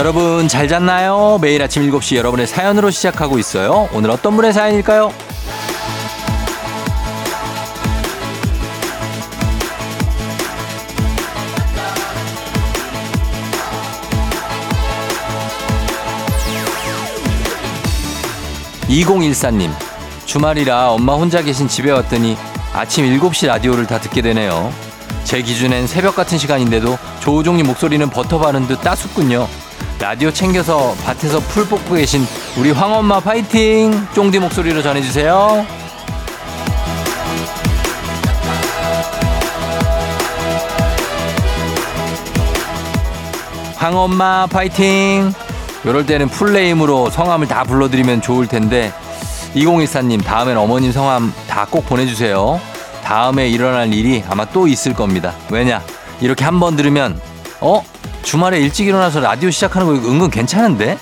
여러분 잘 잤나요? 매일 아침 7시 여러분의 사연으로 시작하고 있어요. 오늘 어떤 분의 사연일까요? 2014님, 주말이라 엄마 혼자 계신 집에 왔더니 아침 7시 라디오를 다 듣게 되네요. 제 기준엔 새벽 같은 시간인데도 조우종님 목소리는 버터 바른 듯 따숩군요. 라디오 챙겨서 밭에서 풀 뽑고 계신 우리 황엄마 파이팅! 쫑디 목소리로 전해주세요. 황엄마 파이팅! 이럴 때는 full name으로 성함을 다 불러드리면 좋을 텐데 2014님 다음엔 어머님 성함 다 꼭 보내주세요. 다음에 일어날 일이 아마 또 있을 겁니다. 왜냐? 이렇게 한 번 들으면 어? 주말에 일찍 일어나서 라디오 시작하는 거 은근 괜찮은데?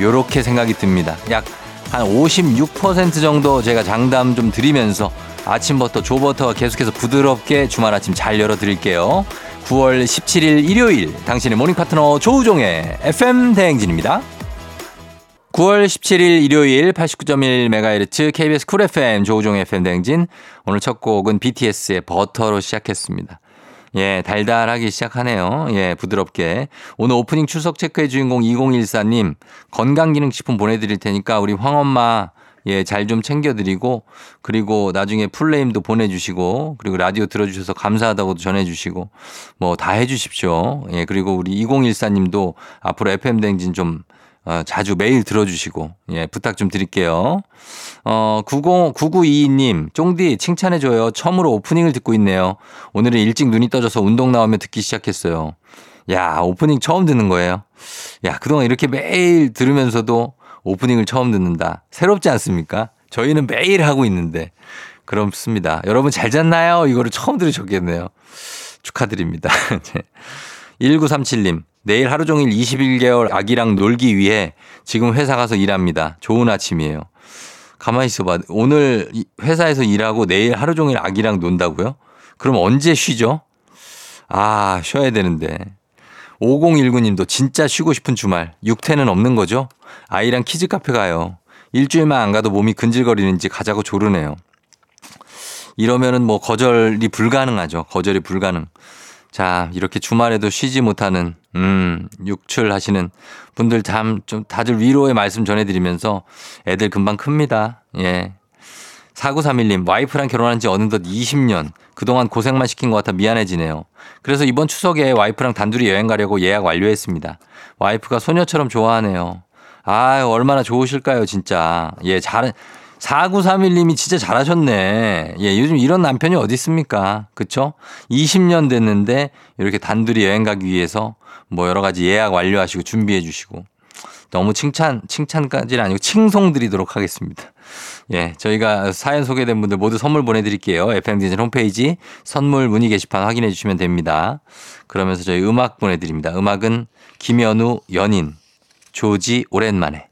요렇게 생각이 듭니다. 약 한 56% 정도 제가 장담 좀 드리면서 아침부터 조버터 계속해서 부드럽게 주말 아침 잘 열어드릴게요. 9월 17일 일요일 당신의 morning 파트너 조우종의 FM 대행진입니다. 9월 17일 일요일 89.1MHz KBS 쿨 FM 조우종의 FM 대행진 오늘 첫 곡은 BTS의 버터로 시작했습니다. 예, 달달하게 시작하네요. 예, 부드럽게. 오늘 오프닝 출석 체크의 주인공 2014님 건강기능식품 보내드릴 테니까 우리 황엄마 예, 잘 좀 챙겨드리고, 그리고 나중에 풀네임도 보내주시고, 그리고 라디오 들어주셔서 감사하다고도 전해주시고, 뭐 다 해주십시오. 예, 그리고 우리 2014님도 앞으로 FM댕진 좀 어, 자주 매일 들어주시고, 예, 부탁 좀 드릴게요. 어, 90, 9922님, 쫑디 칭찬해줘요. 처음으로 오프닝을 듣고 있네요. 오늘은 일찍 눈이 떠져서 운동 나오면 듣기 시작했어요. 야, 오프닝 처음 듣는 거예요. 야, 그동안 이렇게 매일 들으면서도 오프닝을 처음 듣는다. 새롭지 않습니까? 저희는 매일 하고 있는데. 그렇습니다. 여러분 잘 잤나요? 이거를 처음 들으셨겠네요. 축하드립니다. 1937님, 내일 하루 종일 21개월 아기랑 놀기 위해 지금 회사 가서 일합니다. 좋은 아침이에요. 가만히 있어봐. 오늘 회사에서 일하고 내일 하루 종일 아기랑 논다고요? 그럼 언제 쉬죠? 아, 쉬어야 되는데. 5019님도 진짜 쉬고 싶은 주말. 육태는 없는 거죠? 아이랑 키즈 카페 가요. 일주일만 안 가도 몸이 근질거리는지 가자고 조르네요. 이러면은 뭐 거절이 불가능하죠. 거절이 불가능. 자, 이렇게 주말에도 쉬지 못하는, 음, 육출 하시는 분들 참좀 다들 위로의 말씀 전해드리면서 애들 금방 큽니다. 예. 4931님, 와이프랑 결혼한 지 어느덧 20년. 그동안 고생만 시킨 것 같아 미안해지네요. 그래서 이번 추석에 와이프랑 단둘이 여행 가려고 예약 완료했습니다. 와이프가 소녀처럼 좋아하네요. 아 얼마나 좋으실까요, 진짜. 예, 잘, 4931님이 진짜 잘하셨네. 예, 요즘 이런 남편이 어디 있습니까? 그쵸? 20년 됐는데 이렇게 단둘이 여행 가기 위해서 뭐 여러 가지 예약 완료하시고 준비해 주시고 너무 칭찬, 칭찬까지는 아니고 칭송 드리도록 하겠습니다. 예, 저희가 사연 소개된 분들 모두 선물 보내드릴게요. FM디진 홈페이지 선물 문의 게시판 확인해 주시면 됩니다. 그러면서 저희 음악 보내드립니다. 음악은 김현우 연인, 조지 오랜만에.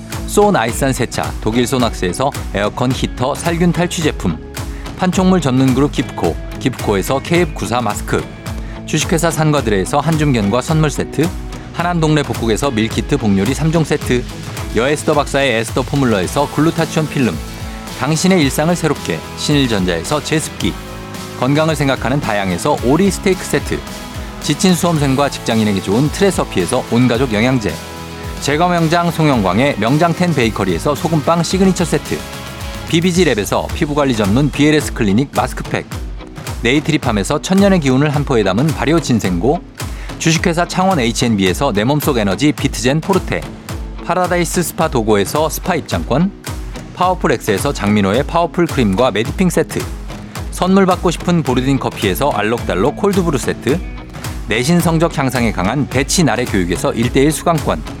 소 나이산 세차 독일 소낙스에서 에어컨 히터 살균 탈취 제품 판촉물 전문 그룹 기프코 기프코에서 KF94 마스크 주식회사 산과들레에서 한줌견과 선물 세트 하남 동네 복국에서 밀키트 복요리 3종 세트 여에스더 박사의 에스더 포뮬러에서 글루타치온 필름 당신의 일상을 새롭게 신일전자에서 제습기 건강을 생각하는 다향에서 오리 스테이크 세트 지친 수험생과 직장인에게 좋은 트레서피에서 온가족 영양제 제과 명장 송영광의 명장텐 베이커리에서 소금빵 시그니처 세트. BBG랩에서 피부관리 전문 BLS 클리닉 마스크팩. 네이트리팜에서 천년의 기운을 한 포에 담은 발효 진생고. 주식회사 창원 H&B에서 내 몸속 에너지 비트젠 포르테. 파라다이스 스파 도고에서 스파 입장권. 파워풀 엑스에서 장민호의 파워풀 크림과 매디핑 세트. 선물 받고 싶은 보르딘 커피에서 알록달록 콜드브루 세트. 내신 성적 향상에 강한 배치 나래 교육에서 일대일 수강권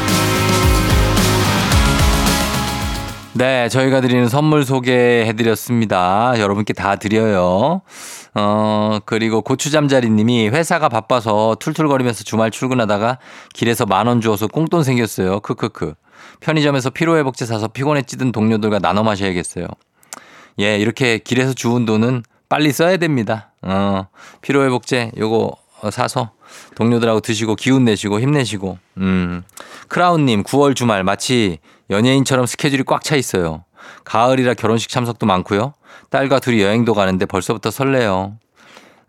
네, 저희가 드리는 선물 소개해드렸습니다. 여러분께 다 드려요. 어, 그리고 고추잠자리님이 회사가 바빠서 툴툴거리면서 주말 출근하다가 길에서 만 원 주어서 꽁돈 생겼어요. 크크크. 편의점에서 피로회복제 사서 피곤해 찌든 동료들과 나눠 마셔야겠어요. 예, 이렇게 길에서 주운 돈은 빨리 써야 됩니다. 어, 피로회복제 요거 사서 동료들하고 드시고 기운 내시고 힘내시고. 음. 크라운님 9월 주말 마치 연예인처럼 스케줄이 꽉 차 있어요. 가을이라 결혼식 참석도 많고요. 딸과 둘이 여행도 가는데 벌써부터 설레요.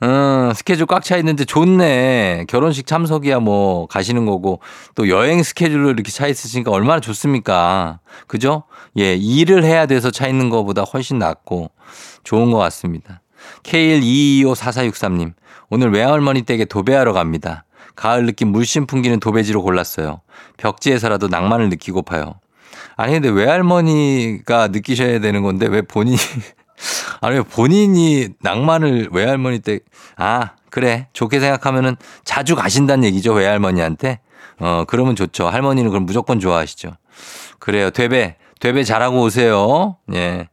음, 스케줄 꽉 차 있는데 좋네. 결혼식 참석이야 뭐 가시는 거고 또 여행 스케줄로 이렇게 차 있으시니까 얼마나 좋습니까? 그죠? 예, 일을 해야 돼서 차 있는 것보다 훨씬 낫고 좋은 것 같습니다. K122254463님, 오늘 외할머니 댁에 도배하러 갑니다. 가을 느낌 물씬 풍기는 도배지로 골랐어요. 벽지에서라도 낭만을 느끼고파요. 아니, 근데 외할머니가 느끼셔야 되는 건데 왜 본인이, 아니, 왜 본인이 낭만을 외할머니 댁, 아, 그래. 좋게 생각하면은 자주 가신다는 얘기죠. 외할머니한테. 어, 그러면 좋죠. 할머니는 그럼 무조건 좋아하시죠. 그래요. 되배. 되배 잘하고 오세요. 예.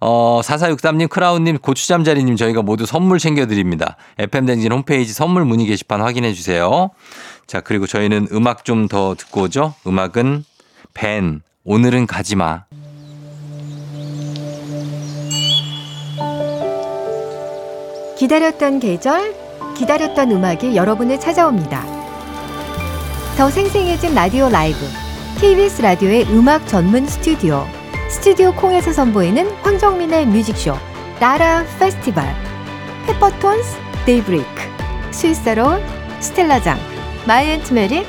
어, 4463님, 크라운님, 고추잠자리님 저희가 모두 선물 챙겨드립니다. FM댕진 홈페이지 선물 문의 게시판 확인해 주세요. 자, 그리고 저희는 음악 좀 더 듣고 오죠. 음악은 벤, 오늘은 가지마. 기다렸던 계절, 기다렸던 음악이 여러분을 찾아옵니다. 더 생생해진 라디오 라이브. KBS 라디오의 음악 전문 스튜디오. 스튜디오 콩에서 선보이는 황정민의 뮤직쇼. 라라 페스티벌. 페퍼톤스, 데이브레이크. 스윗소로우, 스텔라장. 마이 앤트 메리,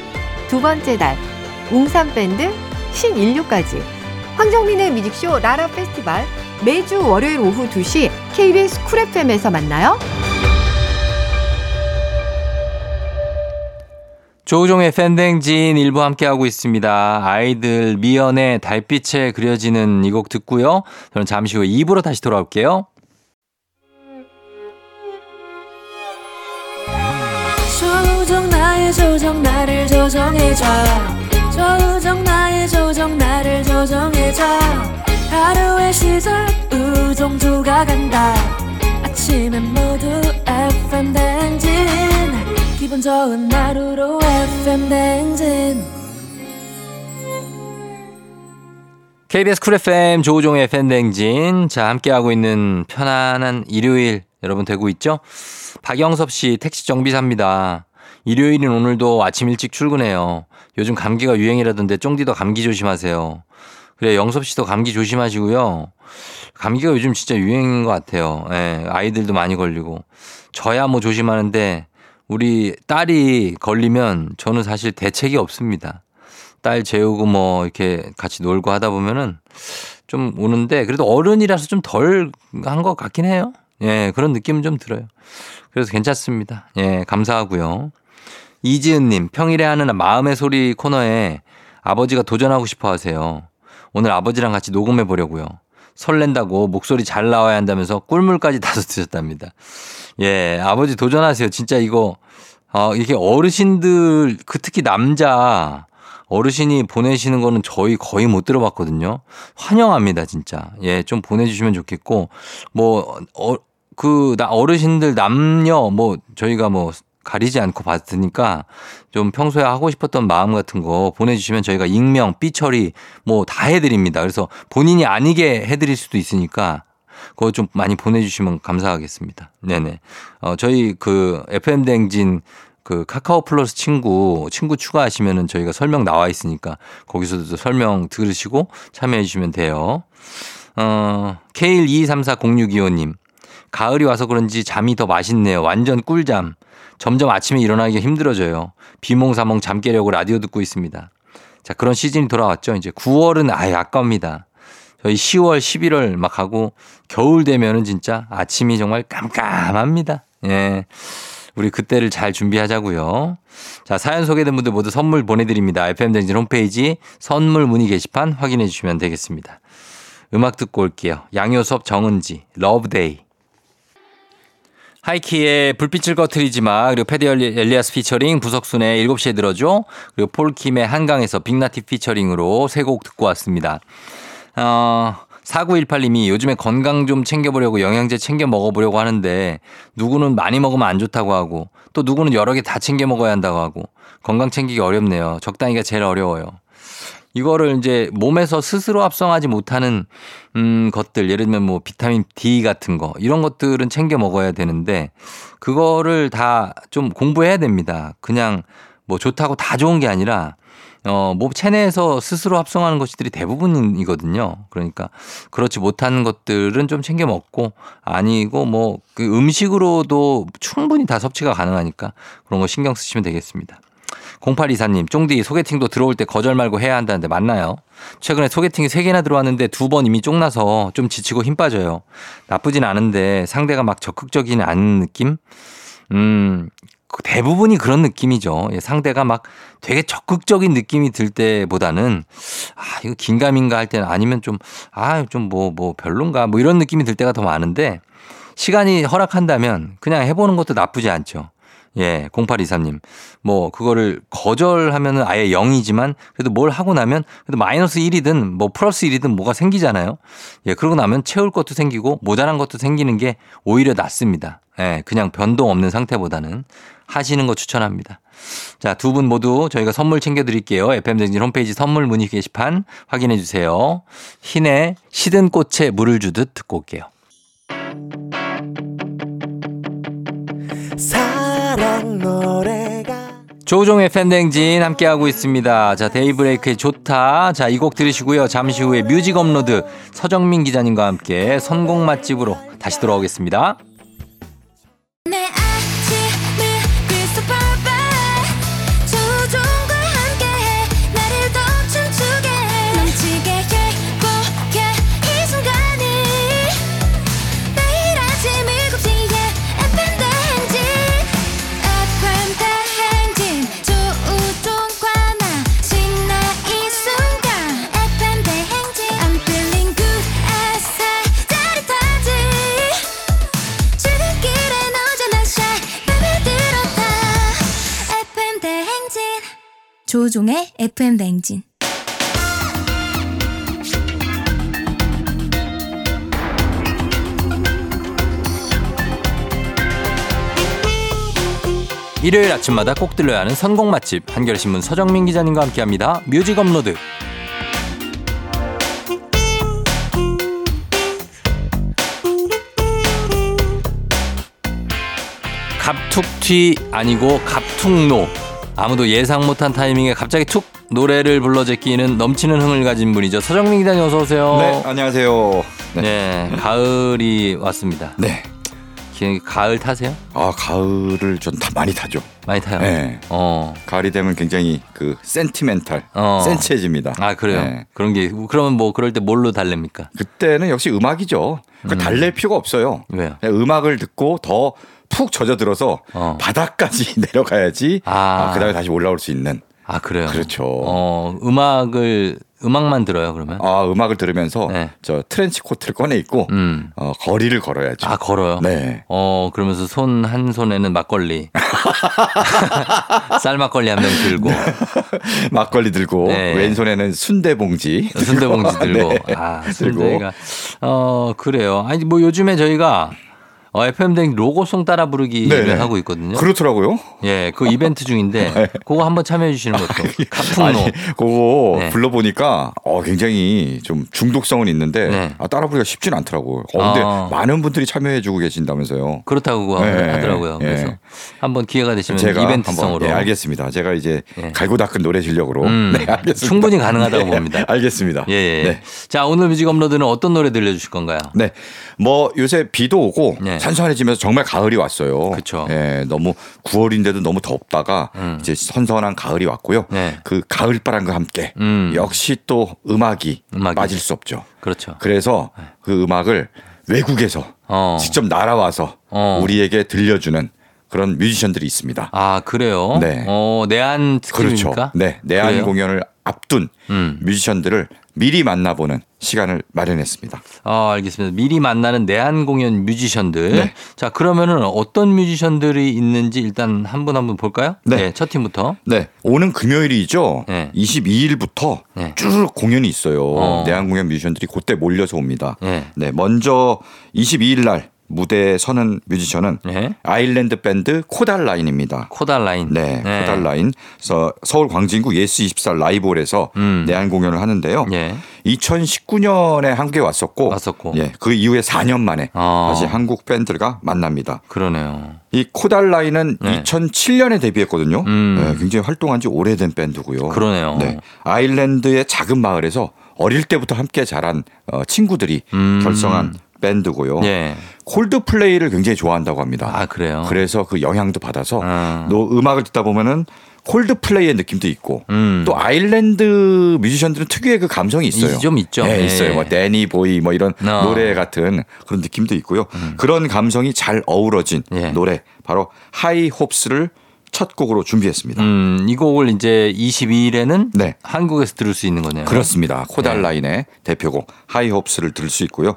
두 번째 달. 웅산밴드, 신인류까지. 황정민의 뮤직쇼 라라 페스티벌. 매주 월요일 오후 2시 KBS 쿨 FM에서 만나요. 조우종의 FM댕진 일부 함께하고 있습니다. 아이들 미연의 달빛에 그려지는 이 곡 듣고요. 저는 잠시 후에 2부로 다시 돌아올게요. 조정 나의 조정 나를 조정해줘 조정 나의 조정 나를 조정해줘 하루의 시절 우정조가 간다 아침엔 모두 FM 댕진 기분 좋은 하루로 FM 댕진 KBS 쿨 FM 조우종의 FM댕진. 자, 함께하고 있는 편안한 일요일 여러분 되고 있죠? 박영섭 씨 택시 정비사입니다. 일요일인 오늘도 아침 일찍 출근해요. 요즘 감기가 유행이라던데 쫑디도 감기 조심하세요. 그래, 영섭 씨도 감기 조심하시고요. 감기가 요즘 진짜 유행인 것 같아요. 예, 아이들도 많이 걸리고. 저야 뭐 조심하는데 우리 딸이 걸리면 저는 사실 대책이 없습니다. 딸 재우고 뭐 이렇게 같이 놀고 하다 보면은 좀 오는데 그래도 어른이라서 좀 덜 한 것 같긴 해요. 예, 그런 느낌은 좀 들어요. 그래서 괜찮습니다. 예, 감사하고요. 이지은님, 평일에 하는 마음의 소리 코너에 아버지가 도전하고 싶어 하세요. 오늘 아버지랑 같이 녹음해 보려고요. 설렌다고 목소리 잘 나와야 한다면서 꿀물까지 다서 드셨답니다. 예, 아버지 도전하세요. 진짜 이거, 어, 이게 어르신들, 그 특히 남자, 어르신이 보내시는 거는 저희 거의 못 들어봤거든요. 환영합니다, 진짜. 예, 좀 보내주시면 좋겠고, 뭐, 어, 그, 나, 어르신들 남녀, 뭐, 저희가 뭐, 가리지 않고 봤으니까 좀 평소에 하고 싶었던 마음 같은 거 보내주시면 저희가 익명, 삐처리 뭐 다 해드립니다. 그래서 본인이 아니게 해드릴 수도 있으니까 그거 좀 많이 보내주시면 감사하겠습니다. 네네. 어, 저희 그 FM댕진 그 카카오 플러스 친구, 친구 추가하시면은 저희가 설명 나와 있으니까 거기서도 설명 들으시고 참여해 주시면 돼요. 어, K1234062호님. 가을이 와서 그런지 잠이 더 맛있네요. 완전 꿀잠. 점점 아침에 일어나기가 힘들어져요. 비몽사몽 잠 깨려고 라디오 듣고 있습니다. 자, 그런 시즌이 돌아왔죠. 이제 9월은 아예 아까웁니다. 저희 10월, 11월 막 하고 겨울 되면은 진짜 아침이 정말 깜깜합니다. 예. 우리 그때를 잘 준비하자고요. 자, 사연 소개된 분들 모두 선물 보내드립니다. FM댕진 홈페이지 선물 문의 게시판 확인해 주시면 되겠습니다. 음악 듣고 올게요. 안효섭, 정은지, 러브데이. 하이키의 불빛을 꺼트리지 마. 그리고 페더 엘리- 엘리아스 피처링 부석순의 7시에 들어줘. 그리고 폴킴의 한강에서 빅나티 피처링으로 세 곡 듣고 왔습니다. 어, 4918님이 요즘에 건강 좀 챙겨보려고 영양제 챙겨 먹어보려고 하는데 누구는 많이 먹으면 안 좋다고 하고 또 누구는 여러 개 다 챙겨 먹어야 한다고 하고 건강 챙기기 어렵네요. 적당히가 제일 어려워요. 이거를 이제 몸에서 스스로 합성하지 못하는 음 것들 예를 들면 뭐 비타민 D 같은 거 이런 것들은 챙겨 먹어야 되는데 그거를 다 좀 공부해야 됩니다. 그냥 뭐 좋다고 다 좋은 게 아니라 어, 뭐 체내에서 스스로 합성하는 것들이 대부분이거든요. 그러니까 그렇지 못한 것들은 좀 챙겨 먹고 아니고 뭐 그 음식으로도 충분히 다 섭취가 가능하니까 그런 거 신경 쓰시면 되겠습니다. 0824님, 쫑디 소개팅도 들어올 때 거절 말고 해야 한다는데 맞나요? 최근에 소개팅이 3개나 들어왔는데 두 번 이미 쫑나서 좀 지치고 힘 빠져요. 나쁘진 않은데 상대가 막 적극적이지 않은 느낌? 음, 그 대부분이 그런 느낌이죠. 예, 상대가 막 되게 적극적인 느낌이 들 때보다는 아, 이거 긴가민가 할 때는 아니면 좀, 아, 좀 뭐, 뭐 별론가 뭐 이런 느낌이 들 때가 더 많은데 시간이 허락한다면 그냥 해보는 것도 나쁘지 않죠. 예, 0823님. 뭐, 그거를 거절하면은 아예 0이지만 그래도 뭘 하고 나면 그래도 마이너스 1이든 뭐 플러스 1이든 뭐가 생기잖아요. 예, 그러고 나면 채울 것도 생기고 모자란 것도 생기는 게 오히려 낫습니다. 예, 그냥 변동 없는 상태보다는 하시는 거 추천합니다. 자, 두 분 모두 저희가 선물 챙겨드릴게요. FM대행진 홈페이지 선물 문의 게시판 확인해 주세요. 흰의 시든 꽃에 물을 주듯 듣고 올게요. 조우종의 FM대행진 함께하고 있습니다. 자, 데이브레이크의 좋다. 자, 이 곡 들으시고요. 잠시 후에 뮤직 업로드 서정민 기자님과 함께 선곡 맛집으로 다시 돌아오겠습니다. 조종의 FM 대행진 일요일 아침마다 꼭 들려야 하는 선곡 맛집 한겨레신문 서정민 기자님과 함께합니다. 뮤직 업로드. 갑툭튀 아니고 갑툭노. 아무도 예상 못한 타이밍에 갑자기 툭 노래를 불러 제끼는 넘치는 흥을 가진 분이죠. 서정민 기자님 어서 오세요. 네, 안녕하세요. 네. 네, 가을이 왔습니다. 네. 기- 가을 타세요? 아, 가을을 전다 많이 타죠. 많이 타요. 네. 어. 가을이 되면 굉장히 그 센티멘탈, 어. 센치해집니다. 아 그래요. 네. 그런 게 그러면 뭐 그럴 때 뭘로 달랩니까? 그때는 역시 음악이죠. 그 달랠 필요가 없어요. 왜요? 음악을 듣고 더 푹 젖어들어서 어. 바닥까지 내려가야지 아. 아, 그다음에 다시 올라올 수 있는. 아 그래요. 그렇죠. 어 음악을 음악만 들어요 그러면? 아, 음악을 들으면서 네. 저 트렌치 코트를 꺼내 입고 음. 어, 거리를 걸어야죠. 아 걸어요. 네. 어 그러면서 손 한 손에는 막걸리, 쌀 막걸리 한 병 들고 막걸리 들고 네. 왼손에는 순대 봉지 순대 봉지 들고 네. 아. 순대가 어 그래요. 아니 뭐 요즘에 저희가 어, FM댕 로고송 따라 부르기를 네. 하고 있거든요. 그렇더라고요. 예, 그 이벤트 중인데 그거 한번 참여해 주시는 것도 카풍노. 아니, 그거 네. 불러보니까 어, 굉장히 좀 중독성은 있는데 네. 아, 따라 부르기가 쉽진 않더라고요. 어, 근데 아. 많은 분들이 참여해 주고 계신다면서요. 그렇다고 네, 하더라고요. 그래서 예. 한번 기회가 되시면 제가 이벤트성으로 한번, 예, 알겠습니다. 제가 이제 예. 갈고 닦은 노래 실력으로 음, 네, 알겠습니다. 충분히 가능하다고 네, 봅니다. 알겠습니다. 예, 예. 네. 자, 오늘 뮤직 업로드는 어떤 노래 들려주실 건가요? 네. 뭐 요새 비도 오고 네. 선선해지면서 정말 가을이 왔어요. 그쵸. 예, 너무 9월인데도 너무 덥다가 음. 이제 선선한 가을이 왔고요. 네. 그 가을바람과 함께 음. 역시 또 음악이, 음악이. 빠질 수 없죠. 그렇죠. 그래서 그 음악을 외국에서 어. 직접 날아와서 어. 우리에게 들려주는 그런 뮤지션들이 있습니다. 아 그래요? 네. 어 내한 그렇죠. 특집입니까? 네, 내한 그래요? 공연을 앞둔 음. 뮤지션들을 미리 만나보는 시간을 마련했습니다. 아, 알겠습니다. 미리 만나는 내한 공연 뮤지션들. 네. 자, 그러면은 어떤 뮤지션들이 있는지 일단 한 분 한 분 볼까요? 네. 첫 팀부터. 네, 오는 금요일이죠. 네. 22일부터 네. 쭉 공연이 있어요. 어. 내한 공연 뮤지션들이 그때 몰려서 옵니다. 네. 네, 먼저 22일 날 무대에 서는 뮤지션은 네. 아일랜드 밴드 코달 라인입니다. 코달 라인. 네, 코달 라인. 그래서 서울 광진구 예스 24 라이브홀에서 음. 내한 공연을 하는데요. 예. 2019년에 한국에 왔었고, 왔었고. 예, 그 이후에 4년 만에 어. 다시 한국 밴드가 만납니다. 그러네요. 이 코달 라인은 네. 2007년에 데뷔했거든요. 음. 네, 굉장히 활동한 지 오래된 밴드고요. 그러네요. 네, 아일랜드의 작은 마을에서 어릴 때부터 함께 자란 어, 친구들이 음. 결성한 밴드고요. 예. 콜드플레이를 굉장히 좋아한다고 합니다. 아, 그래요? 그래서 그 영향도 받아서 음. 또 음악을 듣다 보면은 콜드플레이의 느낌도 있고 음. 또 아일랜드 뮤지션들은 특유의 그 감성이 있어요. 이- 좀 있죠. 네, 예. 있어요. 뭐 Danny Boy 뭐 이런 어. 음. 노래 같은 그런 느낌도 있고요. 그런 감성이 잘 어우러진 예. 노래 바로 High Hopes를 첫 곡으로 준비했습니다. 음, 이 곡을 이제 22일에는 네. 한국에서 들을 수 있는 거네요. 그렇습니다. 코달라인의 대표곡 High Hopes를 들을 수 있고요.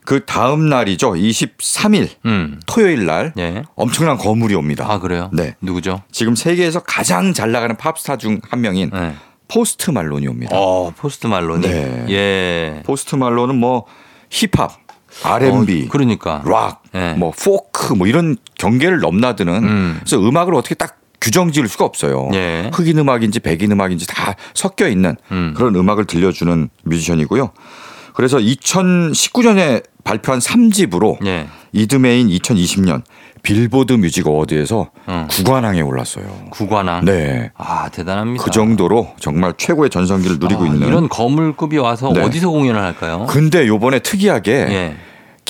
예. 그 다음 날이죠. 23일 음. 토요일 날 예. 엄청난 거물이 옵니다. 아, 그래요? 네. 누구죠? 지금 세계에서 가장 잘 나가는 팝스타 중 한 명인 네. 포스트 말론이 옵니다. 어, 포스트 말론이. 네. 예. 포스트 말론은 뭐 힙합, R&B, 어, 그러니까. 락, 네. 뭐 포크 뭐 이런 경계를 넘나드는 음. 그래서 음악을 어떻게 딱 규정 지을 수가 없어요. 예. 흑인 음악인지 백인 음악인지 다 섞여 있는 음. 그런 음악을 들려주는 뮤지션이고요. 그래서 2019년에 발표한 3집으로 예. 이듬해인 2020년 빌보드 뮤직 어워드에서 어. 구관왕에 올랐어요. 구관왕. 네. 아, 대단합니다. 그 정도로 정말 최고의 전성기를 누리고 아, 있는. 이런 거물급이 와서 네. 어디서 공연을 할까요? 근데 요번에 특이하게 예.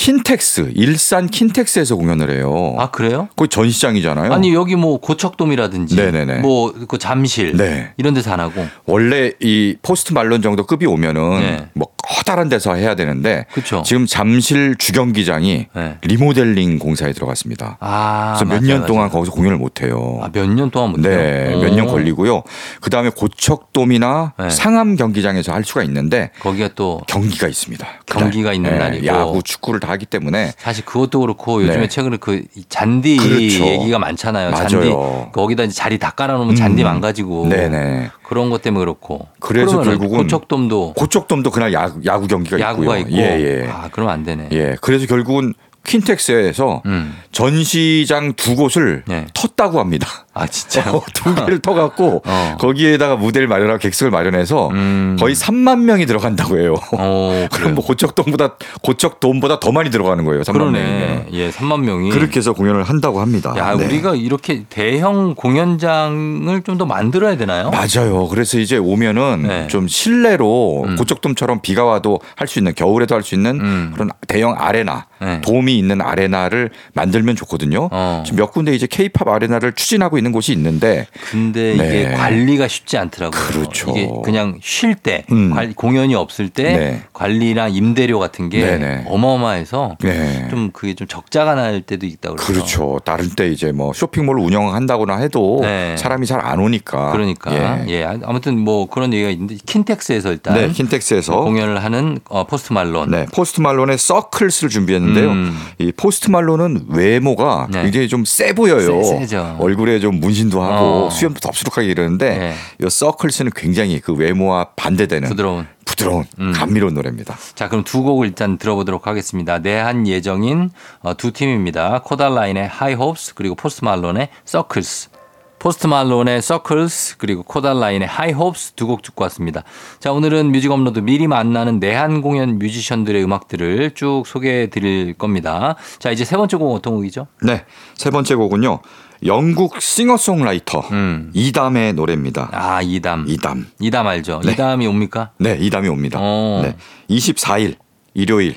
킨텍스, 일산 킨텍스에서 공연을 해요. 아, 그래요? 거기 전시장이잖아요. 아니 여기 뭐 고척돔이라든지 네네네. 뭐그 잠실 네. 이런 데서 안 하고 원래 이 포스트 말론 정도 급이 오면은 네. 뭐 커다란 데서 해야 되는데 그쵸. 지금 잠실 주경기장이 네. 리모델링 공사에 들어갔습니다. 아 그래서 몇 년 동안. 거기서 공연을 못 해요. 아, 몇 년 동안 못 해요. 네, 오. 몇년 걸리고요. 그 다음에 고척돔이나 네. 상암 경기장에서 할 수가 있는데 거기가 또 경기가 있습니다. 경기가 있는 네, 날이고. 야구, 축구를 다 하기 때문에 사실 그것도 그렇고 요즘에 네. 최근에 그 잔디 그렇죠. 얘기가 많잖아요. 잔디 맞아요. 거기다 이제 자리 다 깔아놓으면 잔디 음. 망가지고 네네. 그런 것 때문에 그렇고. 그래서 결국은 고척돔도 고척돔도 그날 야구, 야구 경기가 야구가 있고요. 있고. 예, 예. 아 그럼 안 되네. 예. 그래서 결국은 킨텍스에서 음. 전시장 두 곳을 네. 텄다고 합니다. 아 진짜. 어, 두 개를 터갖고 어. 거기에다가 무대를 마련하고 객석을 마련해서 음. 거의 3만 명이 들어간다고 해요. 어, 그럼 뭐 고척돔보다 고척돔보다 더 많이 들어가는 거예요. 3만 그러네. 명이. 예, 3만 명이. 그렇게 해서 공연을 한다고 합니다. 야, 네. 우리가 이렇게 대형 공연장을 좀 더 만들어야 되나요? 맞아요. 그래서 이제 오면은 네. 좀 실내로 음. 고척돔처럼 비가 와도 할 수 있는 겨울에도 할 수 있는 음. 그런 대형 아레나 네. 도움이 있는 아레나를 만들면 좋거든요. 어. 지금 몇 군데 이제 케이팝 아레나를 추진하고 있는 곳이 있는데 근데 이게 네. 관리가 쉽지 않더라고요. 그렇죠. 이게 그냥 쉴 때, 음. 관- 공연이 없을 때 네. 관리랑 임대료 같은 게 네네. 어마어마해서 네. 좀 그게 좀 적자가 날 때도 있다고 그래요. 그렇죠. 다른 때 이제 뭐 쇼핑몰을 운영한다거나 해도 네. 사람이 잘 안 오니까. 그러니까 예. 예. 아무튼 뭐 그런 얘기가 있는데 킨텍스에서 일단 네, 킨텍스에서 공연을 하는 어, 포스트 말론. 네, 포스트 말론의 Circles를 준비했는데요. 음. 이 포스트 말론은 외모가 네. 굉장히 좀 세 보여요. 세- 세죠. 얼굴에 좀 문신도 하고 어. 수염도 덥수룩하게 이러는데 네. 이 Circles는 굉장히 그 외모와 반대되는 부드러운. 부드러운 음. 감미로운 노래입니다. 자, 그럼 두 곡을 일단 들어보도록 하겠습니다. 내한 예정인 어, 두 팀입니다. 코달라인의 High Hopes 그리고 포스트 말론의 Circles. 포스트 말론의 Circles 그리고 코달라인의 High Hopes 두 곡 듣고 왔습니다. 자, 오늘은 뮤직 업로드 미리 만나는 내한 공연 뮤지션들의 음악들을 쭉 소개해 드릴 겁니다. 자, 이제 세 번째 곡은 어떤 곡이죠? 네, 세 번째 곡은요. 영국 싱어송라이터 음. 이담의 노래입니다. 아, 이담. 이담. 이담 알죠? 네. 이담이 옵니까? 네, 이담이 옵니다. 어. 네, 24일 일요일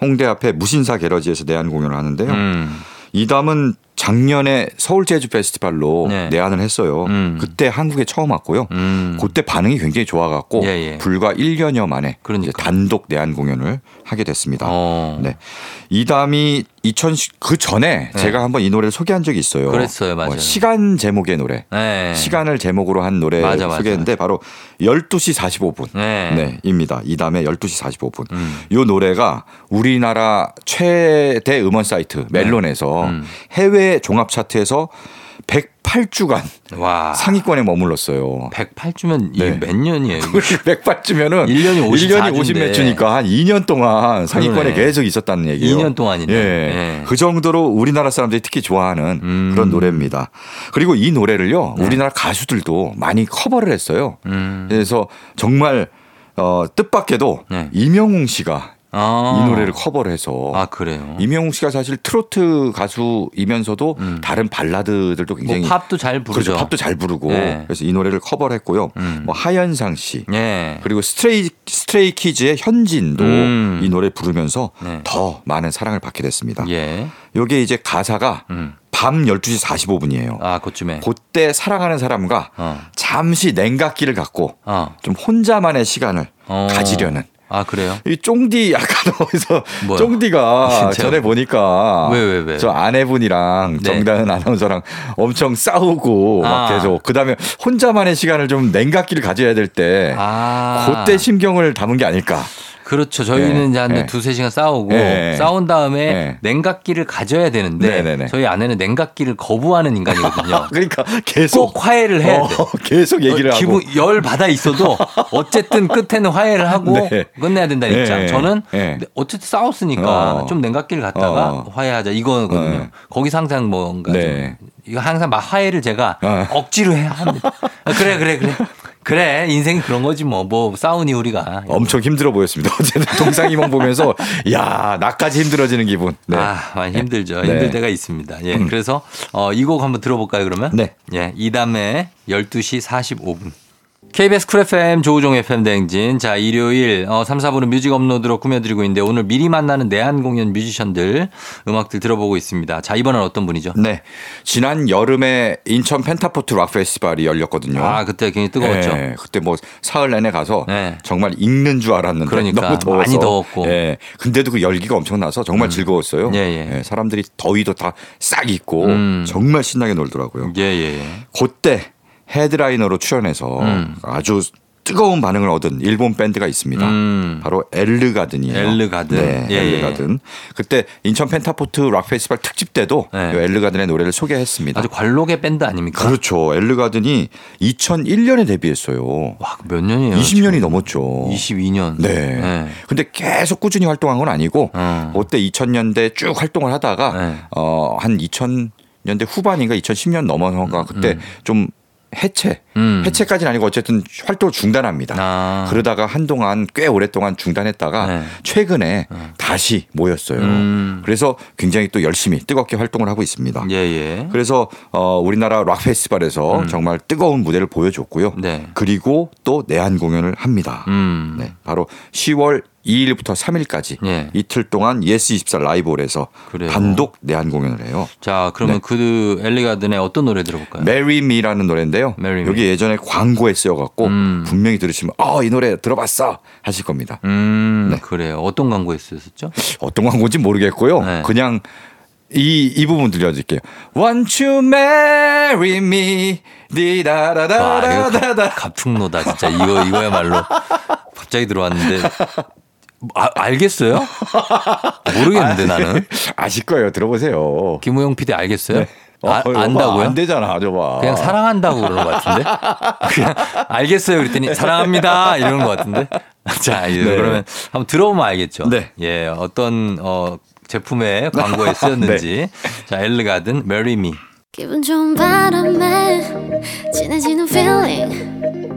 홍대 앞에 무신사 게러지에서 내한 공연을 하는데요. 음. 이담은 작년에 서울 재즈 페스티벌로 네. 내한을 했어요. 음. 그때 한국에 처음 왔고요. 음. 그때 반응이 굉장히 좋아갖고 예, 예. 불과 1년여 만에 그러니까. 단독 내한 공연을 하게 됐습니다. 어. 네. 이담이 2010, 그 전에 네. 제가 한번 이 노래를 소개한 적이 있어요. 그랬어요, 맞아요. 시간 제목의 노래. 네. 시간을 제목으로 한 노래 맞아, 맞아. 소개했는데 바로 12시 45분. 네. 네, 입니다. 이 다음에 12시 45분. 음. 요 노래가 우리나라 최대 음원 사이트 멜론에서 음. 해외 종합 차트에서 108주간 와. 상위권에 머물렀어요. 108주면 네. 이게 몇 년이에요? 이게? 108주면은 1년이 54 주인데. 몇 주니까 한 2년 동안 상위권에 그러네. 계속 있었다는 얘기예요. 2년 동안이네. 예. 예. 그 정도로 우리나라 사람들이 특히 좋아하는 음. 그런 노래입니다. 그리고 이 노래를요. 우리나라 가수들도 많이 커버를 했어요. 음. 그래서 정말 어, 뜻밖에도 네. 임영웅 씨가 아. 이 노래를 커버를 해서 아, 그래요. 임영웅 씨가 사실 트로트 가수이면서도 음. 다른 발라드들도 뭐 굉장히 팝도 잘 부르죠. 그렇죠. 팝도 잘 부르고 네. 그래서 이 노래를 커버를 했고요. 음. 뭐 하현상 씨 예. 그리고 스트레이 스트레이 키즈의 현진도 음. 이 노래 부르면서 네. 더 많은 사랑을 받게 됐습니다. 예. 요게 이제 가사가 음. 밤 12시 45분이에요. 아, 그쯤에. 그때 사랑하는 사람과 어. 잠시 냉각기를 갖고 어. 좀 혼자만의 시간을 어. 가지려는 아, 그래요? 이 쫑디 아까 어디서 뭐야? 쫑디가 진짜요? 전에 보니까 왜, 왜, 왜? 저 아내분이랑 네. 정다은 아나운서랑 엄청 싸우고 막 아. 계속 그다음에 혼자만의 시간을 좀 냉각기를 가져야 될 때 아. 그때 심경을 담은 게 아닐까. 그렇죠. 저희는 예, 이제 한 예. 두세 시간 싸우고 예. 싸운 다음에 예. 냉각기를 가져야 되는데 네네네. 저희 아내는 냉각기를 거부하는 인간이거든요. 그러니까 계속 꼭 화해를 해야 돼. 어, 계속 얘기를 어, 하고 기분 열 받아 있어도 어쨌든 끝에는 화해를 하고 네. 끝내야 된다는 네. 입장. 저는 네. 어쨌든 싸웠으니까 어. 좀 냉각기를 갖다가 어. 화해하자 이거거든요. 네. 거기서 항상 뭔가 네. 좀 이거 항상 막 화해를 제가 어. 억지로 해야 합니다. 아, 그래 그래 그래 그래 인생이 그런 거지 뭐뭐 싸우니 우리가 엄청 힘들어 보였습니다. 어제는 동상이몽 보면서 야 나까지 힘들어지는 기분. 네. 아, 많이 힘들죠. 네. 힘들 때가 있습니다. 예. 음. 그래서 어, 이 곡 한번 들어볼까요, 그러면? 네. 예. Etham의 12시 45분. KBS 쿨 FM 조우종 FM대행진. 자, 일요일 어, 3, 4부는 뮤직 업로드로 꾸며드리고 있는데 오늘 미리 만나는 내한 공연 뮤지션들 음악들 들어보고 있습니다. 자, 이번엔 어떤 분이죠? 네. 지난 여름에 인천 펜타포트 락 페스티벌이 열렸거든요. 아, 그때 굉장히 뜨거웠죠. 네, 그때 뭐 사흘 내내 가서 네. 정말 익는 줄 알았는데 그러니까 너무 더워서 많이 더웠고. 예. 근데도 그 열기가 엄청나서 정말 즐거웠어요. 예, 예. 사람들이 더위도 다 싹 잊고 음. 정말 신나게 놀더라고요. 예, 예. 그때 헤드라이너로 출연해서 음. 아주 뜨거운 반응을 얻은 일본 밴드가 있습니다. 음. 바로 엘르가든이에요. 엘르가든. 네, 예, 예. 엘르가든. 그때 인천 펜타포트 락 페스티벌 특집 때도 네. 이 엘르가든의 노래를 소개했습니다. 아주 관록의 밴드 아닙니까? 그렇죠. 엘르가든이 2001년에 데뷔했어요. 와, 몇 년이에요? 20년이 넘었죠. 22년. 네. 근데 계속 꾸준히 활동한 건 아니고 어. 그때 2000년대 쭉 활동을 하다가 네. 어, 한 2000년대 후반인가 2010년 넘어서가 그때 좀 해체, 음. 해체까지는 아니고 어쨌든 활동을 중단합니다. 아. 그러다가 한동안 꽤 오랫동안 중단했다가 네. 최근에 다시 모였어요. 음. 그래서 굉장히 또 열심히 뜨겁게 활동을 하고 있습니다. 예, 예. 그래서 어 우리나라 락 페스티벌에서 정말 뜨거운 무대를 보여줬고요. 네. 그리고 또 내한 공연을 합니다. 음. 네, 바로 10월 2일부터 3일까지 예. 이틀 동안 예스 24 라이브홀에서 그래요. 단독 내한 공연을 해요. 자, 그러면 네. 그 엘르가든의 어떤 노래 들어볼까요? Marry Me라는 노래인데요. Marry Me. 여기 예전에 광고에 쓰여갖고 음. 분명히 들으시면 아이 노래 들어봤어 하실 겁니다. 음, 네. 그래요. 어떤 광고에 쓰였었죠? 어떤 광고인지 모르겠고요. 네. 그냥 이, 이 부분 들려드릴게요. Want you marry me? 갑, 갑충노다, 진짜. 이거, 이거야말로. 갑자기 들어왔는데. 아, 알겠어요? 모르겠는데, 나는. 아실 거예요. 들어보세요. 김우영 PD 알겠어요? 아, 어, 안다고요? 안 되잖아, 저봐. 그냥 사랑한다고 그러는 것 같은데? 그냥 알겠어요. 그랬더니 사랑합니다. 이러는 것 같은데? 자, 이제 네. 그러면 한번 들어보면 알겠죠. 네. 예, 어떤, 어, 제품의 광고에 쓰였는지. 자, 엘르가든, Me. 기분 좋은 바람에 진해지는 feeling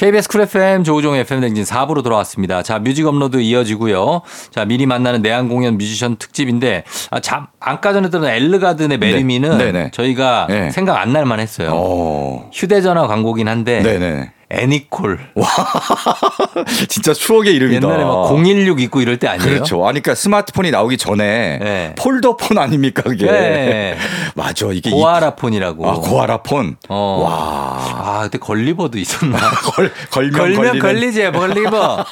KBS 쿨 FM 조우종 FM 대행진 4부로 돌아왔습니다. 자, 뮤직 업로드 이어지고요. 자, 미리 만나는 내한 공연 뮤지션 특집인데 아, 참 아까 전에 들은 엘르가든의 Marry Me는 네, 네. 저희가 네. 생각 안 날 만 했어요. 어. 휴대전화 광고긴 한데 네네. 애니콜 진짜 추억의 이름이다. 옛날에 막 016 있고 이럴 때 아니에요? 그렇죠. 아니, 그러니까 스마트폰이 나오기 전에 네. 폴더폰 아닙니까 그게? 네. 맞아. 이게 이- 고아라폰이라고. 아, 고아라폰. 어. 와. 아, 그때 걸리버도 있었나? 걸 걸면 걸면 걸리는. 걸리지, 걸리버.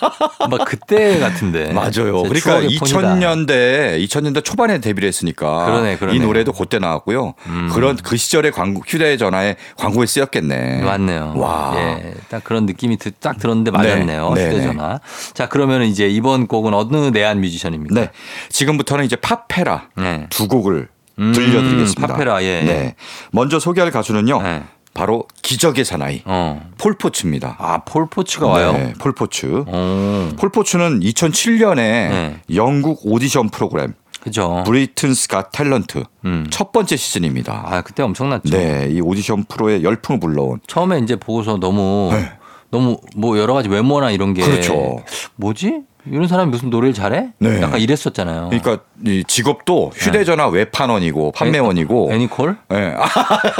막 그때 같은데. 맞아요. 그러니까 추억의 폰이다. 2000년대 2000년대 초반에 데뷔를 했으니까 그러네, 그러네. 이 노래도 그때 나왔고요. 음. 그런 그 시절의 광고 휴대전화에 광고에 쓰였겠네. 맞네요. 와. 예, 딱 그런 느낌이 드- 딱 들었는데 맞았네요. 네, 네, 휴대전화. 자, 그러면 이제 이번 곡은 어느 내한 뮤지션입니까? 네. 지금부터는 이제 팝페라 네. 두 곡을 음, 들려드리겠습니다. 팝페라, 예. 네. 먼저 소개할 가수는요. 네. 바로 기적의 사나이 어. 폴포츠입니다. 아, 폴포츠가 와요? 네, 폴포츠. 어. 폴포츠는 2007년에 네. 영국 오디션 프로그램 그죠. Britain's Got Talent 음. 첫 번째 시즌입니다. 아, 그때 엄청났죠. 네, 이 오디션 프로에 열풍을 불러온 처음에 이제 보고서 너무 네. 너무 뭐 여러 가지 외모나 이런 게 그렇죠. 뭐지? 이런 사람이 무슨 노래를 잘해? 네. 약간 이랬었잖아요. 그러니까 이 직업도 네. 휴대전화 외판원이고 판매원이고 애니콜? 네. 아,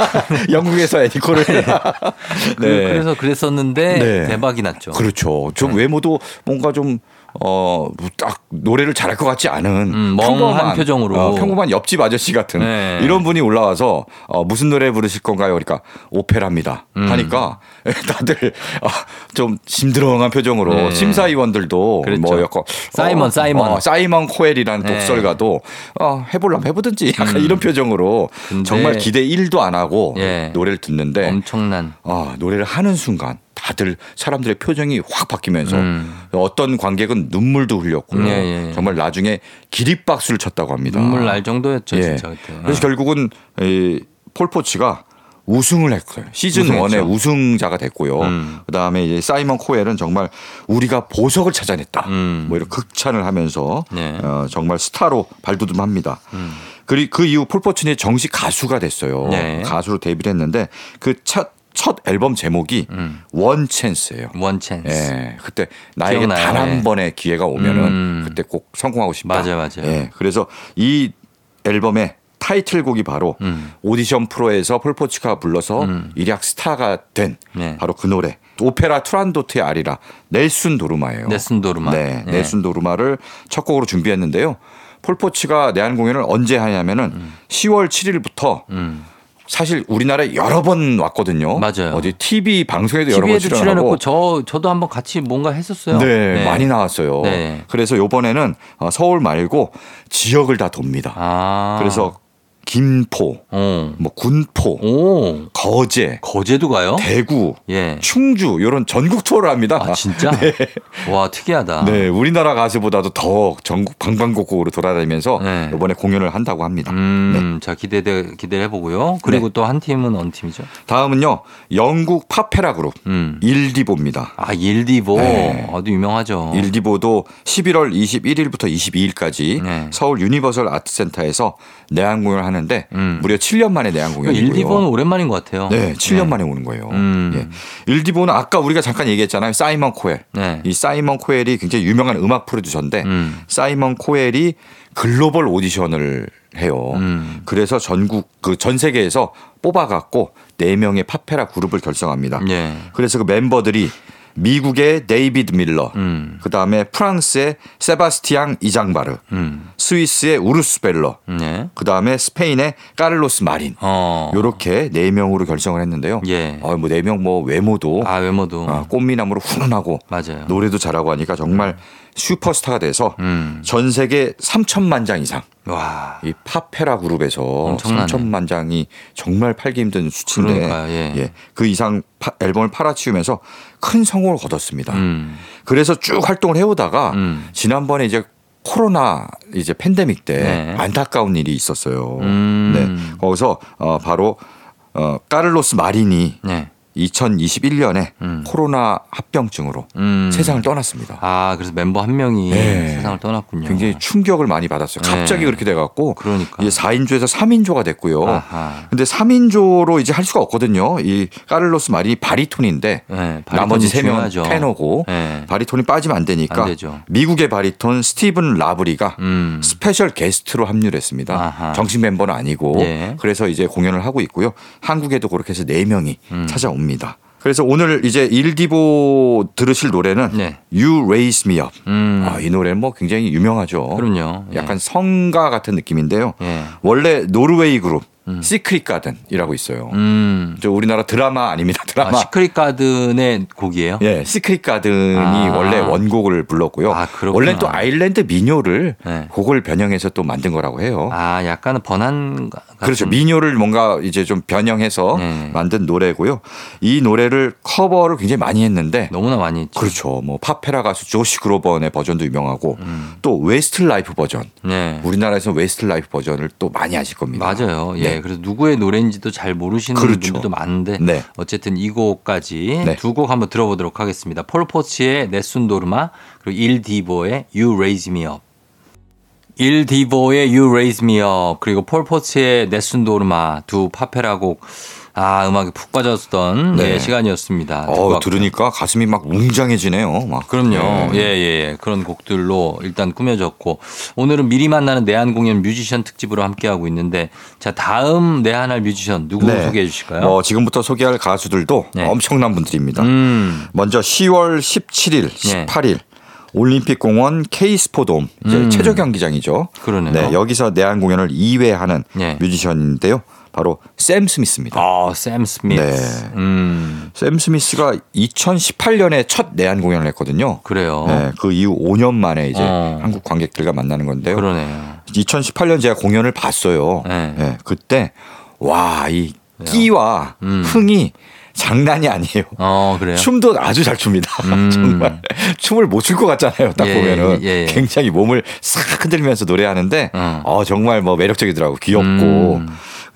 영국에서 애니콜을 그, 래서 그랬었는데 네. 대박이 났죠. 그렇죠. 좀 네. 외모도 뭔가 좀 어, 딱 노래를 잘할 것 같지 않은 음, 멍한 표정으로. 어, 평범한 옆집 아저씨 같은 네. 이런 분이 올라와서 어, 무슨 노래 부르실 건가요? 그러니까 오페라입니다. 음. 하니까 다들 어, 좀 심드렁한 표정으로 네. 심사위원들도 그랬죠. 뭐 약간 사이먼, 어, 사이먼. 어, 사이먼 코엘이라는 네. 독설가도 어, 해볼라면 해보든지 약간 음. 이런 표정으로 정말 기대 1도 안 하고 예. 노래를 듣는데 엄청난 아, 노래를 하는 순간 다들 사람들의 표정이 확 바뀌면서 음. 어떤 관객은 눈물도 흘렸고요. 예, 예. 정말 나중에 기립박수를 쳤다고 합니다. 눈물 날 정도였죠, 예. 진짜 그때. 그래서 결국은 이 폴포츠가 우승을 했어요. 시즌 우승했죠. one의 우승자가 됐고요. 음. 그다음에 이제 사이먼 코엘은 정말 우리가 보석을 찾아냈다. 음. 뭐 이런 극찬을 하면서 네. 어, 정말 스타로 발돋움합니다. 음. 그리고 그 이후 폴포츠는 정식 가수가 됐어요. 네. 가수로 데뷔를 했는데 그 첫 첫 앨범 제목이 음. One Chance예요. One Chance. 예. 그때 나에게 기억나요. 단한 예. 번의 기회가 오면은 음. 그때 꼭 성공하고 싶다. 맞아요, 맞아요. 예. 그래서 이 앨범의 타이틀곡이 바로 음. 오디션 프로에서 폴포츠가 불러서 음. 일약 스타가 된 네. 바로 그 노래. 오페라 투란도트의 아리라 넬순 도르마예요. 넬슨 도르마. 네, 예. 넬순 도르마를 첫 곡으로 준비했는데요. 폴포츠가 내한 공연을 언제 하냐면은 10월 7일부터 음. 사실 우리나라에 여러 번 왔거든요. 맞아요. 어디 TV 방송에도 여러 번 출연하고 저 저도 한번 같이 뭔가 했었어요. 네, 많이 나왔어요. 네. 그래서 요번에는 어, 서울 말고 지역을 다 돕니다. 아. 그래서 김포, 어. 뭐 군포, 오. 거제, 거제도 가요? 대구, 예. 충주 이런 전국 투어를 합니다. 아 진짜? 와 특이하다. 네, 우리나라 가수보다도 더 전국 방방곡곡으로 돌아다니면서 네. 이번에 공연을 한다고 합니다. 음, 자 기대 기대를 해보고요. 그리고 네. 또한 팀은 어느 팀이죠? 다음은요, 영국 팝페라 그룹 음. 일디보입니다. 아 일디보 네. 아주 유명하죠. 일디보도 11월 21일부터 22일까지 네. 서울 유니버설 아트센터에서 내한 공연을 하는 데 음. 무려 7년 만에 내한 공연이고요. 일디보는 오랜만인 것 같아요. 네, 7년 만에 오는 거예요. 음. 예. 일디보는 아까 우리가 잠깐 얘기했잖아요. 사이먼 코엘. 네. 이 사이먼 코엘이 굉장히 유명한 음악 프로듀서인데 음. 사이먼 코엘이 글로벌 오디션을 해요. 음. 그래서 전국 그 전 세계에서 뽑아갖고 네 명의 팝페라 그룹을 결성합니다. 예. 그래서 그 멤버들이 미국의 데이비드 밀러, 음. 그 다음에 프랑스의 세바스티앙 이장바르, 음. 스위스의 우르스 벨러, 네. 그 다음에 스페인의 까를로스 마린. 어. 요렇게 네 명으로 결성을 했는데요. 예. 어, 뭐네 명 뭐 외모도 아 외모도 어, 꽃미남으로 훈훈하고 맞아요. 노래도 잘하고 하니까 정말 슈퍼스타가 돼서 음. 전 세계 3천만 장 이상 와. 이 팝페라 그룹에서 엄청나네. 3천만 장이 정말 팔기 힘든 수치인데 그러니까요, 예. 그 이상 파- 앨범을 팔아치우면서 큰 성공을 거뒀습니다. 음. 그래서 쭉 활동을 해오다가 음. 지난번에 이제 코로나 이제 팬데믹 때 네. 안타까운 일이 있었어요. 음. 네. 거기서 어 바로 어 까를로스 마린이 네. 2021년에 음. 코로나 합병증으로 음. 세상을 떠났습니다. 아, 그래서 멤버 한 명이 네. 세상을 떠났군요. 굉장히 충격을 많이 받았어요. 갑자기 네. 그렇게 돼갖고 그러니까. 이제 4인조에서 3인조가 됐고요. 아하. 근데 3인조로 이제 할 수가 없거든요. 이 까를로스 마린이 바리톤인데 네, 나머지 3명은 중요하죠. 테너고 네. 바리톤이 빠지면 안 되니까 안. 미국의 바리톤 스티븐 라브리가 음. 스페셜 게스트로 합류를 했습니다. 아하. 정식 멤버는 아니고 예. 그래서 이제 공연을 하고 있고요. 한국에도 그렇게 해서 4 명이 음. 찾아 옵니다. 그래서 오늘 이제 일디보 들으실 노래는 네. You Raise Me Up. 음. 아, 이 노래는 뭐 굉장히 유명하죠. 그럼요. 예. 약간 성가 같은 느낌인데요. 예. 원래 노르웨이 그룹 시크릿 가든이라고 있어요. 음. 저 우리나라 드라마 아닙니다. 드라마. 아, 시크릿 가든의 곡이에요? 예, 시크릿 가든이 아. 원래 원곡을 불렀고요. 아. 원래 또 아일랜드 민요를 네. 곡을 변형해서 또 만든 거라고 해요. 아, 약간은 번안 같은 그렇죠. 민요를 뭔가 이제 좀 변형해서 네. 만든 노래고요. 이 노래를 커버를 굉장히 많이 했는데 너무나 많이 했죠. 그렇죠. 뭐 팝페라 가수 조시 그로반의 버전도 유명하고 음. 또 웨스트 라이프 버전. 네. 우리나라에서 웨스트 라이프 버전을 또 많이 아실 겁니다. 맞아요. 예. 네. 그래서 누구의 노래인지도 잘 모르시는 그렇죠. 분들도 많은데 네. 어쨌든 이 곡까지 네. 두곡 한번 들어보도록 하겠습니다. 폴 포츠의 네순 도르마 그리고 일 디보의 You Raise Me Up. 일 디보의 You Raise Me Up 그리고 폴 포츠의 네순 도르마 두 파페라 곡. 아, 음악에 푹 빠졌던 네. 예, 시간이었습니다. 어. 들으니까 가슴이 막 웅장해지네요. 막. 그럼요. 네. 예, 예, 예. 그런 곡들로 일단 꾸며졌고 오늘은 미리 만나는 내한 공연 뮤지션 특집으로 함께 하고 있는데 자, 다음 내한할 뮤지션 누구 네. 소개해 주실까요? 뭐 지금부터 소개할 가수들도 네. 엄청난 분들입니다. 음. 먼저 10월 17일, 네. 18일 올림픽 공원 KSPO돔 이제 음. 체조 경기장이죠. 그러네요. 네, 여기서 내한 공연을 2회 하는 네. 뮤지션인데요. 바로 샘 스미스입니다. 아, 샘 스미스. 네. 음. 샘 스미스가 2018년에 첫 내한 공연을 했거든요. 그래요. 네, 그 이후 5년 만에 이제 어. 한국 관객들과 만나는 건데요. 그러네요. 2018년 제가 공연을 봤어요. 네. 네, 그때 와, 이 끼와 음. 흥이 장난이 아니에요. 어, 그래요. 춤도 아주 잘 춥니다. 음. 정말 춤을 못 출 것 같잖아요. 딱 예, 보면은 예, 예. 굉장히 몸을 싹 흔들면서 노래하는데 어. 어, 정말 뭐 매력적이더라고 귀엽고 음.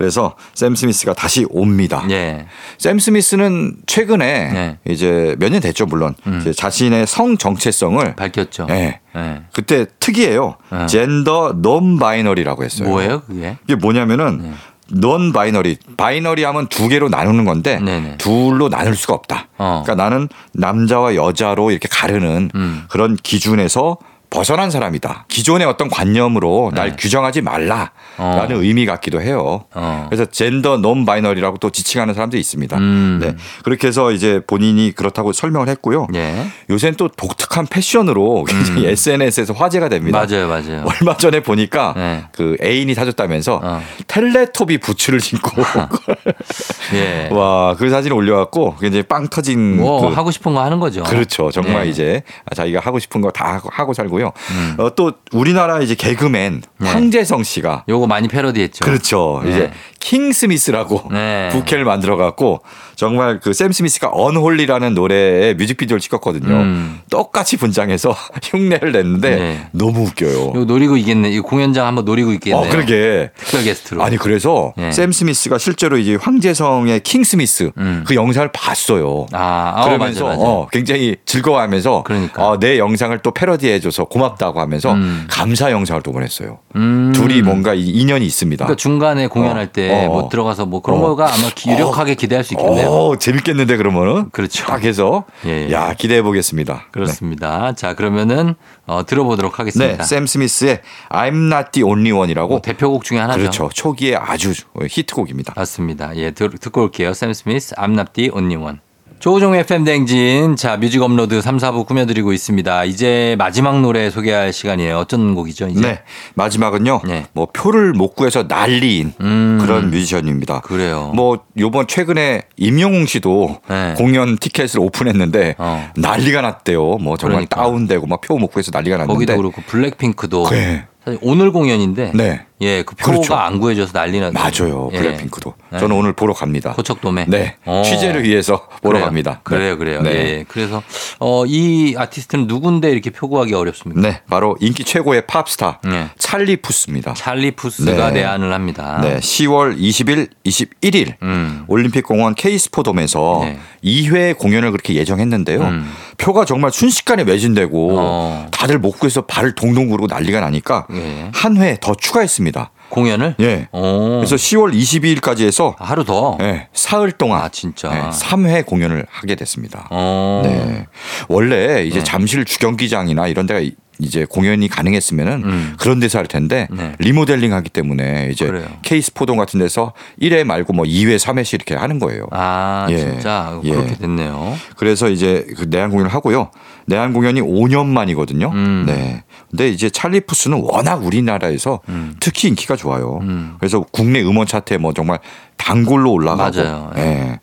그래서 샘 스미스가 다시 옵니다. 예. 샘 스미스는 최근에 네. 이제 몇 년 됐죠 물론 음. 자신의 성 정체성을 밝혔죠. 예. 예. 그때 특이해요. 네. 젠더 논 바이너리라고 했어요. 뭐예요, 그게? 이게 뭐냐면은 네. Non-binary. Binary 하면 두 개로 나누는 건데 네네. 둘로 나눌 수가 없다. 어. 그러니까 나는 남자와 여자로 이렇게 가르는 음. 그런 기준에서 벗어난 사람이다. 기존의 어떤 관념으로 날 네. 규정하지 말라라는 어. 의미 같기도 해요. 어. 그래서 gender non-binary라고 또 지칭하는 사람들이 있습니다. 음. 네. 그렇게 해서 이제 본인이 그렇다고 설명을 했고요. 예. 요새는 또 독특한 패션으로 굉장히 SNS에서 화제가 됩니다. 음. 맞아요, 맞아요. 얼마 전에 보니까 네. 그 애인이 사줬다면서 어. 텔레토비 부츠를 신고 예. 와 그 사진을 올려갖고 굉장히 빵 터진 뭐그 하고 싶은 거 하는 거죠. 그렇죠 정말 네. 이제 자기가 하고 싶은 거 다 하고 살고요. 음. 어, 또 우리나라 이제 개그맨 네. 황제성 씨가 요거 많이 패러디했죠. 그렇죠 네. 이제 킹 스미스라고 네. 부캐를 만들어 갖고 정말 그 샘 스미스가 Unholy라는 노래의 뮤직비디오를 찍었거든요. 음. 똑같이 분장해서 흉내를 냈는데 네. 너무 웃겨요. 이거 노리고 있겠네. 이 공연장 한번 노리고 있겠네요. 어, 그러게. 특별 게스트로. 아니 그래서 예. 샘 스미스가 실제로 이제 황제성의 킹 스미스 음. 그 영상을 봤어요. 아, 아 그러면서 맞아, 맞아. 어, 굉장히 즐거워하면서 그러니까. 어, 내 영상을 또 패러디해줘서 고맙다고 하면서 음. 감사 영상을 또 보냈어요. 음. 둘이 뭔가 이 인연이 있습니다. 그러니까 중간에 공연할 어, 때 어, 못 어. 들어가서 뭐 그런 어. 거가 아마 기- 유력하게 기대할 수 있겠네요. 어, 재밌겠는데 그러면은 그렇죠. 딱 해서 예, 예. 야 기대해 보겠습니다. 그렇습니다. 자, 그러면은 어, 들어보도록 네, 하겠습니다. 샘 스미스의 I'm Not the Only One이라고 뭐 대표곡 중에 하나죠. 그렇죠. 초기에 아주 히트곡입니다. 맞습니다. 예, 들, 듣고 올게요. 샘 스미스, I'm not the only one. 조우종 FM 대행진. 자, 뮤직 업로드 3, 4부 꾸며드리고 있습니다. 이제 마지막 노래 소개할 시간이에요. 어떤 곡이죠, 이제? 네. 마지막은요. 네. 뭐 표를 못 구해서 난리인 음. 그런 뮤지션입니다. 그래요. 뭐 요번 최근에 임영웅 씨도 네. 공연 티켓을 오픈했는데 어. 난리가 났대요. 뭐 정말 그러니까. 다운되고 막 표 못 구해서 난리가 났는데. 거기도 그렇고 블랙핑크도 네. 사실 오늘 공연인데 네. 예, 그 표가 그렇죠. 안 구해져서 난리는 맞아요. 예. 블랙핑크도. 네. 저는 오늘 보러 갑니다. 고척돔에. 네. 어. 취재를 위해서 보러 그래요. 갑니다. 그래요, 네. 그래요. 네. 예, 예. 그래서 어, 이 아티스트는 누군데 이렇게 표 구하기 어렵습니까? 네, 바로 인기 최고의 팝스타 네. 찰리 푸스입니다. 찰리 푸스가 네. 내한을 합니다. 네, 10월 20일, 21일 음. 올림픽공원 KSPO돔에서 네. 2회 공연을 그렇게 예정했는데요. 음. 표가 정말 순식간에 매진되고 어. 다들 못 구해서 발을 동동 구르고 난리가 나니까 예. 한회 더 추가했습니다. 공연을? 예. 오. 그래서 10월 22일까지 해서 하루 더. 예, 사흘 동안 아, 진짜. 예, 3회 공연을 하게 됐습니다. 어. 네. 원래 이제 네. 잠실 주경기장이나 이런 데가 이- 이제 공연이 가능했으면은 음. 그런 데서 할 텐데 네. 리모델링 하기 때문에 이제 그래요. 케이스 포동 같은 데서 1회 말고 뭐 2회, 3회씩 이렇게 하는 거예요. 아, 예. 진짜 예. 그렇게 됐네요. 그래서 이제 그 내한 공연을 하고요. 내한 공연이 5년 만이거든요. 음. 네. 근데 이제 찰리 푸스는 워낙 우리나라에서 음. 특히 인기가 좋아요. 음. 그래서 국내 음원 차트에 뭐 정말 단골로 올라가고. 맞아요. 예. 예.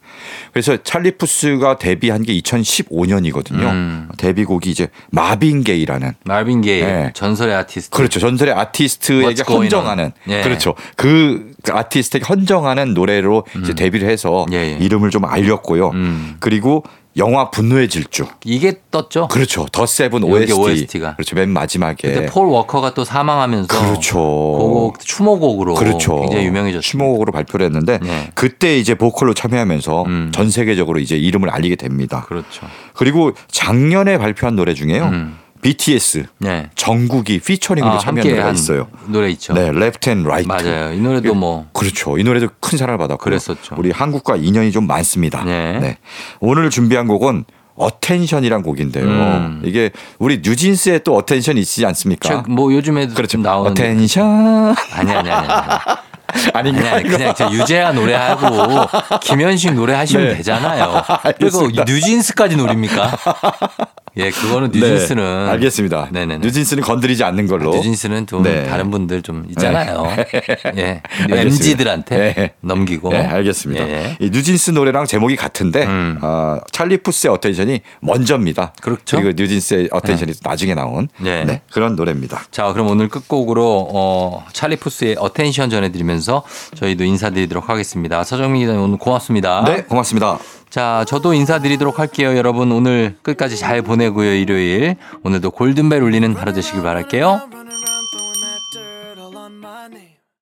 그래서 찰리 푸스가 데뷔한 게 2015년이거든요. 음. 데뷔곡이 이제 마빈 게이라는 마빈 게이 네. 전설의 아티스트. 그렇죠. 전설의 아티스트에게 헌정하는? 예. 그렇죠. 그, 그 아티스트에게 헌정하는 노래로 이제 데뷔를 해서 예, 예. 이름을 좀 알렸고요. 음. 그리고 영화 분노의 질주. 이게 떴죠. 그렇죠. The Seven OST. OST 가. 그렇죠. 맨 마지막에. 그때 폴 워커가 또 사망하면서 그렇죠. 그곡 추모곡으로 그렇죠. 굉장히 유명해졌죠. 추모곡으로 발표를 했는데 네. 그때 이제 보컬로 참여하면서 음. 전 세계적으로 이제 이름을 알리게 됩니다. 그렇죠. 그리고 작년에 발표한 노래 중에요. 음. BTS 네. 정국이 피처링으로 아, 참여한 노래가 한 있어요. 노래 있죠. 네, Left and Right. 맞아요. 이 노래도 뭐 그렇죠. 이 노래도 큰 사랑을 받았고 그랬었죠. 우리 한국과 인연이 좀 많습니다. 네. 오늘 준비한 곡은 Attention이란 곡인데요. 음. 이게 우리 뉴진스의 또 Attention 있지 않습니까? 책, 뭐 요즘에도 그렇죠. 좀 나오는 Attention 아니 아니 아니. 아니, 아닌가? 아니, 그냥 저 유재하 노래하고 김현식 노래하시면 네. 되잖아요. 그리고. 뉴진스까지 노립니까? 예, 그거는 네, 뉴진스는 알겠습니다. 네네네. 뉴진스는 건드리지 않는 걸로. 뉴진스는 좀 네. 다른 분들 좀 있잖아요. 예. 알겠습니다. MZ들한테 네. 넘기고. 네, 알겠습니다. 예. 이 뉴진스 노래랑 제목이 같은데 음. 어, 찰리 푸스의 Attention이 먼저입니다. 그렇죠. 그리고 뉴진스의 Attention이 나중에 나온 네. 네, 그런 노래입니다. 자, 그럼 오늘 끝곡으로 어, 찰리 푸스의 Attention 전해드리면서 저희도 인사드리도록 하겠습니다. 서정민 기자님 오늘 고맙습니다. 네, 고맙습니다. 자, 저도 인사드리도록 할게요. 여러분 오늘 끝까지 잘 보내고요. 일요일 오늘도 골든벨 울리는 하루 되시길 바랄게요.